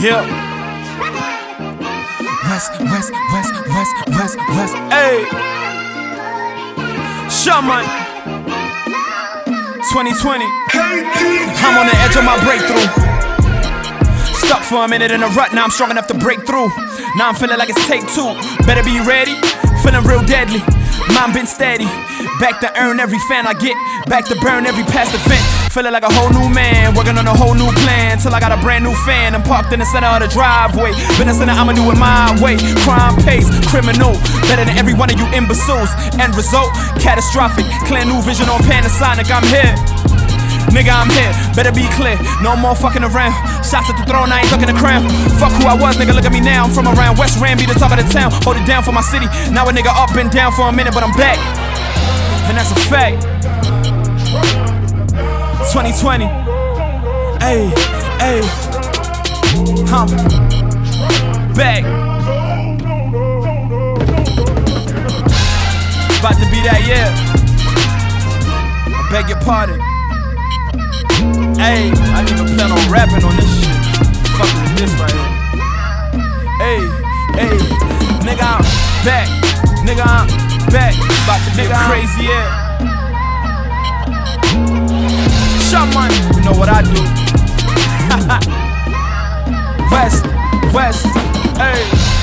Yeah. West, West, West, West, West, West. Hey. Shaman. 2020. I'm on the edge of my breakthrough. Stuck for a minute in a rut, now I'm strong enough to break through. Now I'm feeling like it's take two. Better be ready, feeling real deadly. Mine been steady. Back to earn every fan I get, back to burn every past event. Feeling like a whole new man, working on a whole new plan. Till I got a brand new fan. I'm parked in the center of the driveway. Been a center, I'ma do it my way. Crime pays, criminal. Better than every one of you imbeciles. End result, catastrophic. Clear new vision on Panasonic, I'm here. Nigga, I'm here, better be clear. No more fucking around. Shots at the throne, I ain't looking the crown. Fuck who I was, nigga, look at me now. I'm from around West Ramby, the top of the town. Hold it down for my city. Now a nigga up and down for a minute, but I'm back. And that's a fact. 2020. Hey, hey. I'm back. About to be that year. I beg your pardon. Hey, I didn't even plan on rapping on this shit. Fucking with this right here. Hey, hey, nigga, I'm back. Nigga, I'm back. About to a crazy yeah. Shaman, you know what I do. West, West, hey.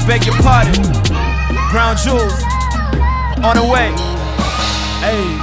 I beg your pardon. Brown jewels on the way. Hey.